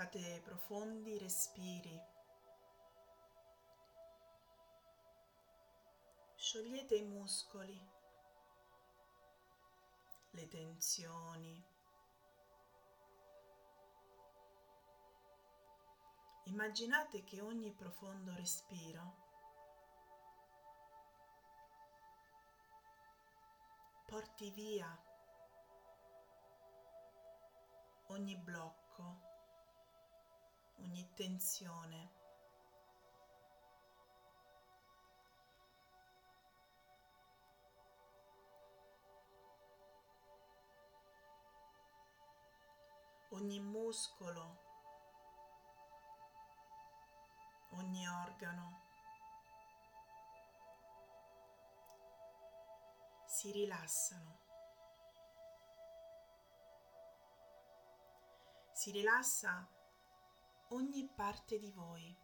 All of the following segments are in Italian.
Fate profondi respiri. Sciogliete i muscoli, le tensioni. Immaginate che ogni profondo respiro porti via ogni blocco, ogni tensione. ogni muscolo, ogni organo. Si rilassano. Si rilassa ogni parte di voi.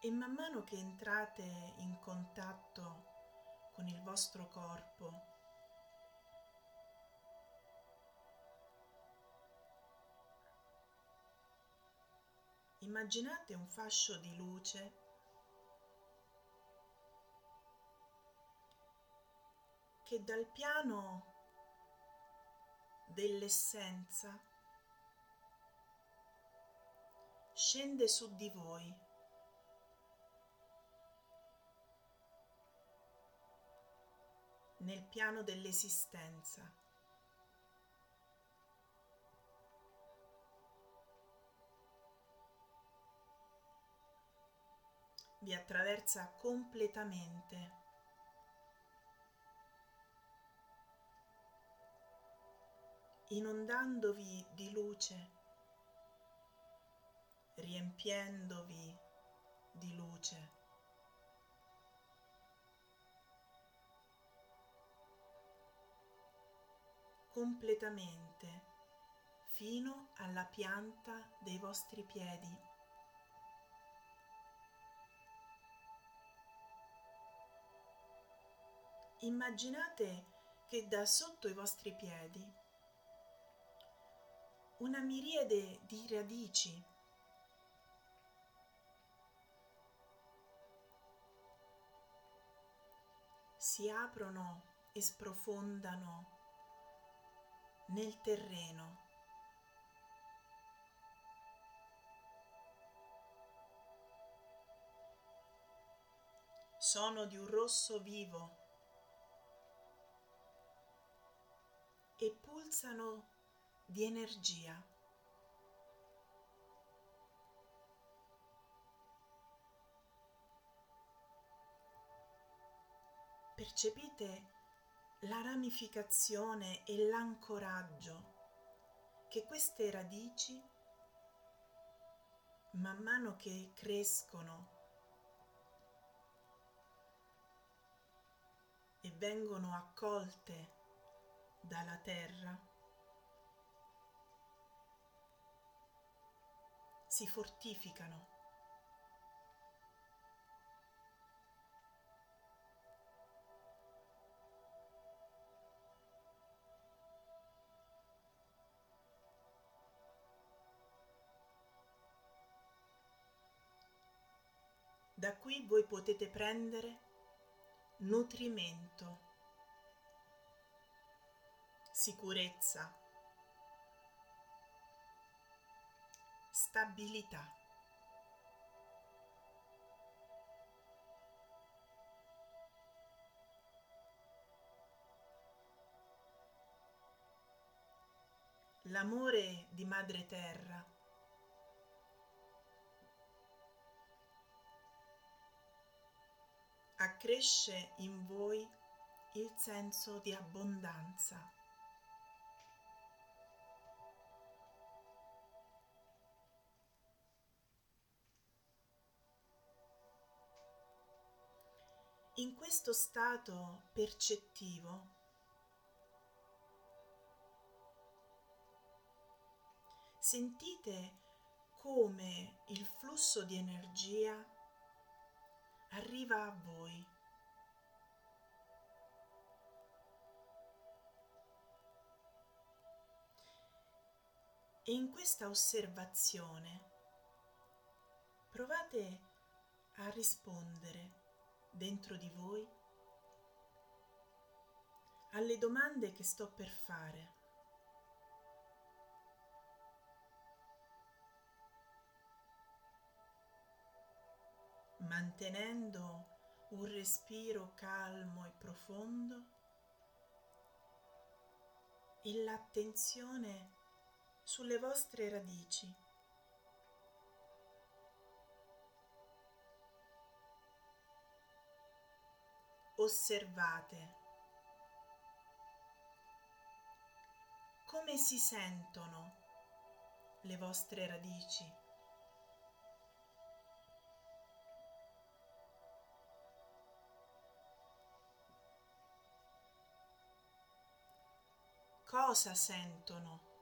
E man mano che entrate in contatto con il vostro corpo, immaginate un fascio di luce che dal piano dell'essenza scende su di voi nel piano dell'esistenza. Vi attraversa completamente. Inondandovi di luce, riempiendovi di luce. completamente fino alla pianta dei vostri piedi. Immaginate che da sotto i vostri piedi una miriade di radici si aprono e sprofondano nel terreno. Sono di un rosso vivo e pulsano di energia. Percepite la ramificazione e l'ancoraggio che queste radici, man mano che crescono e vengono accolte dalla terra, si fortificano. Da qui voi potete prendere nutrimento, sicurezza, stabilità. L'amore di Madre Terra accresce in voi il senso di abbondanza. In questo stato percettivo sentite come il flusso di energia arriva a voi. E in questa osservazione provate a rispondere dentro di voi alle domande che sto per fare. mantenendo un respiro calmo e profondo e l'attenzione sulle vostre radici. Osservate come si sentono le vostre radici. Cosa sentono?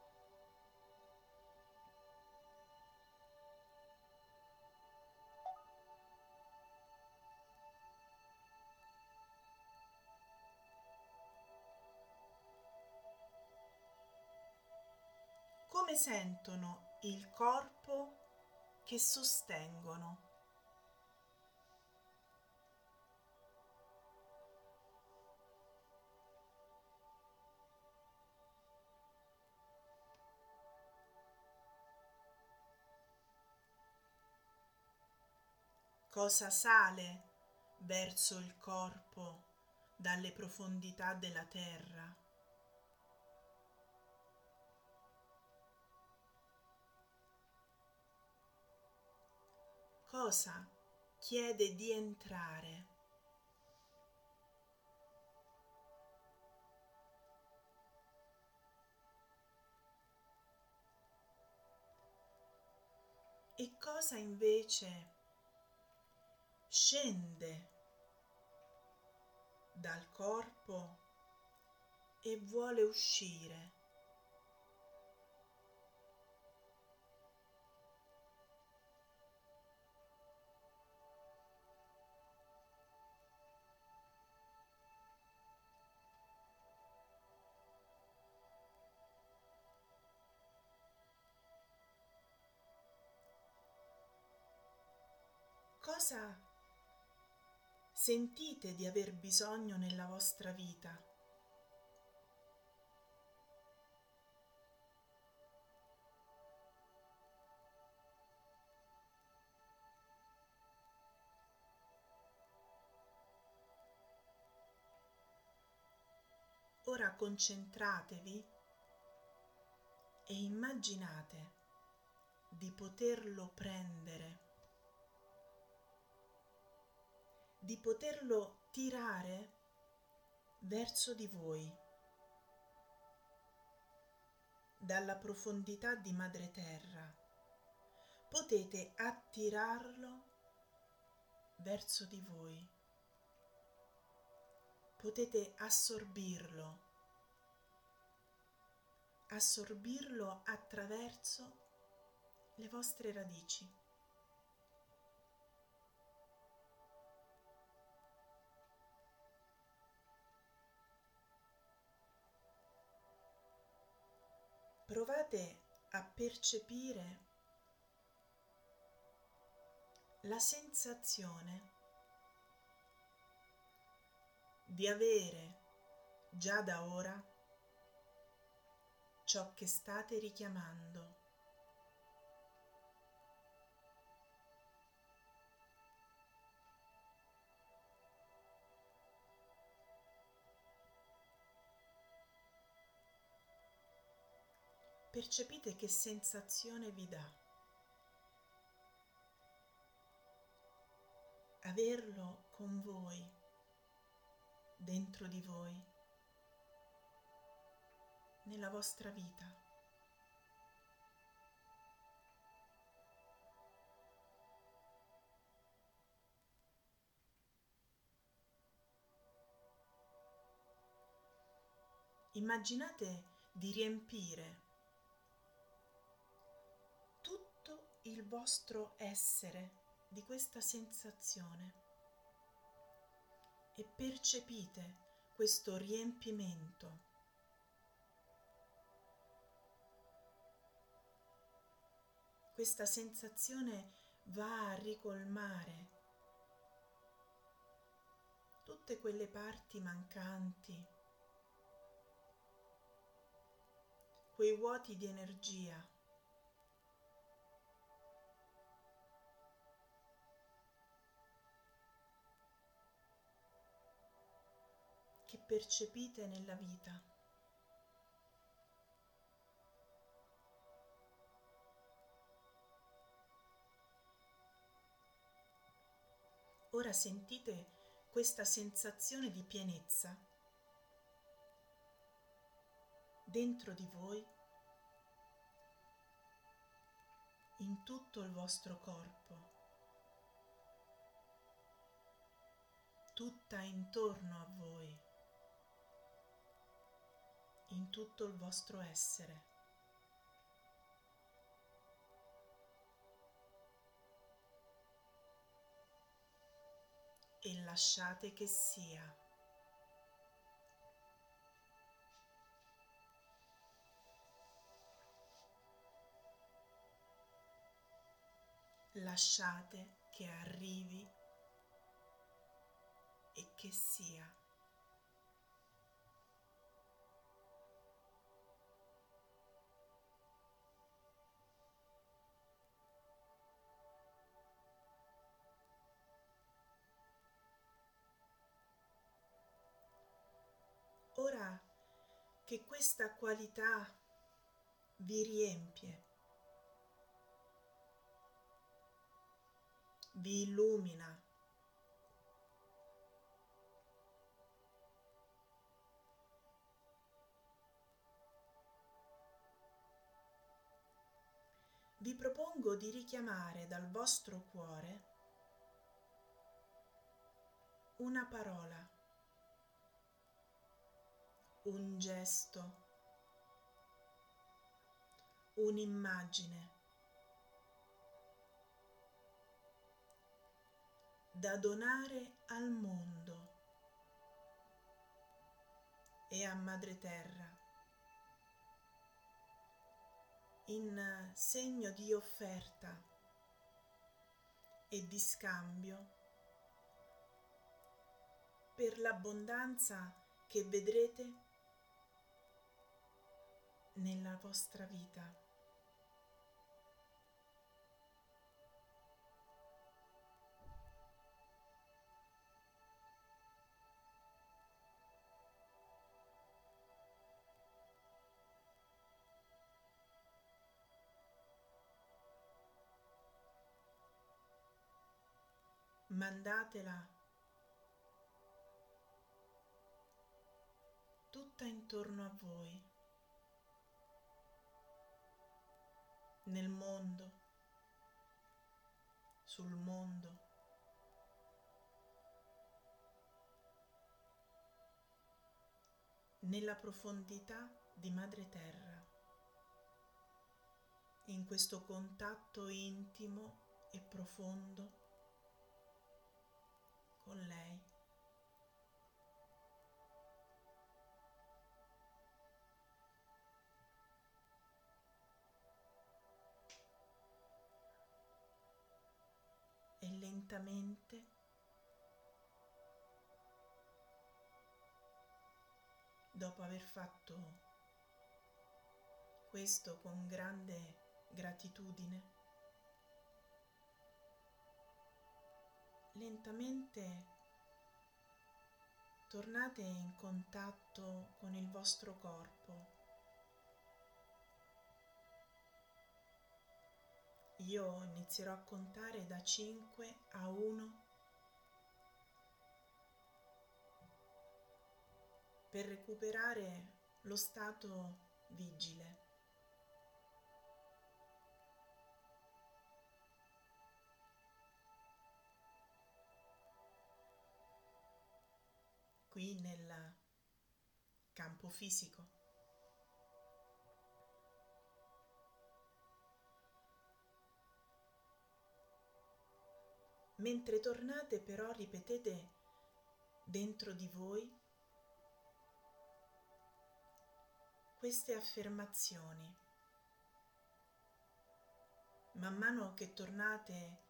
Sentono il corpo che sostengono. Cosa sale verso il corpo dalle profondità della terra? Cosa chiede di entrare. E cosa invece scende dal corpo e vuole uscire. Cosa sentite di aver bisogno nella vostra vita. Ora concentratevi e immaginate di poterlo prendere di poterlo tirare verso di voi. Dalla profondità di madre terra. Potete attirarlo verso di voi. Potete assorbirlo. Assorbirlo attraverso le vostre radici provate a percepire la sensazione di avere già da ora ciò che state richiamando. Percepite che sensazione vi dà. Averlo con voi, dentro di voi, nella vostra vita. Immaginate di riempire il vostro essere di questa sensazione. e percepite questo riempimento. Questa sensazione va a ricolmare tutte quelle parti mancanti, quei vuoti di energia. Percepite nella vita. Ora sentite questa sensazione di pienezza dentro di voi, in tutto il vostro corpo, tutta intorno a voi, in tutto il vostro essere. e lasciate che sia. Lasciate che arrivi e che sia. Che questa qualità vi riempie, vi illumina, vi propongo di richiamare dal vostro cuore una parola un gesto, un'immagine. Da donare al mondo e a Madre Terra. In segno di offerta e di scambio per l'abbondanza che vedrete nella vostra vita. mandatela tutta intorno a voi. Nel mondo, sul mondo. nella profondità di Madre Terra, in questo contatto intimo e profondo con lei. Lentamente dopo aver fatto questo con grande gratitudine, lentamente tornate in contatto con il vostro corpo Io inizierò a contare da 5 a 1 per recuperare lo stato vigile. Qui nel campo fisico. Mentre tornate però ripetete dentro di voi queste affermazioni. Man mano che tornate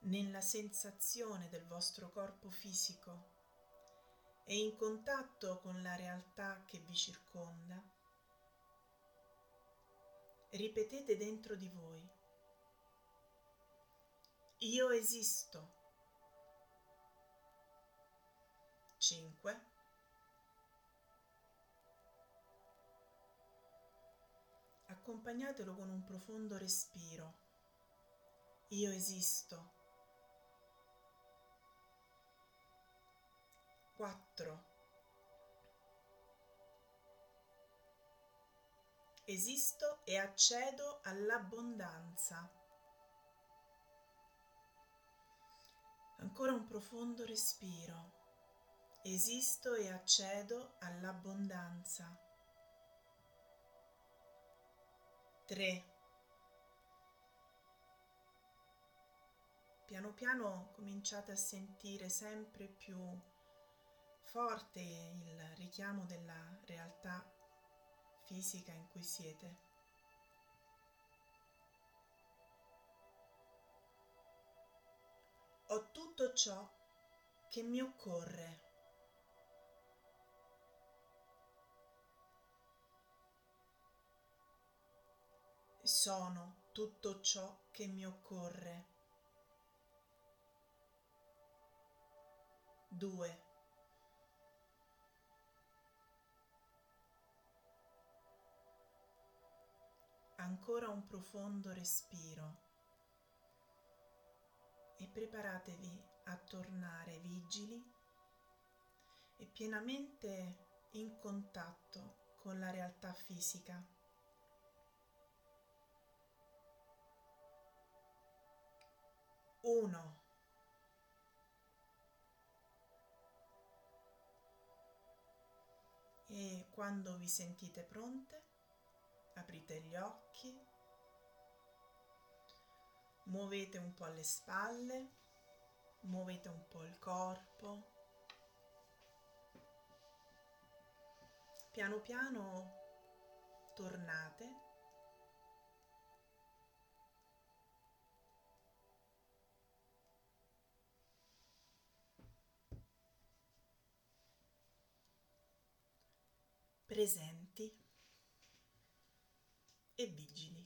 nella sensazione del vostro corpo fisico e in contatto con la realtà che vi circonda, ripetete dentro di voi. Io esisto. 5. Accompagnatelo con un profondo respiro. Io esisto. 4. Esisto e accedo all'abbondanza. Ancora un profondo respiro. Esisto e accedo all'abbondanza. 3. Piano piano cominciate a sentire sempre più forte il richiamo della realtà fisica in cui siete. Ho tutto ciò che mi occorre. Sono tutto ciò che mi occorre. 2. ancora un profondo respiro e preparatevi a tornare vigili e pienamente in contatto con la realtà fisica. Uno. E quando vi sentite pronte, aprite gli occhi, muovete un po' le spalle, muovete un po' il corpo. Piano piano tornate presenti e vigili.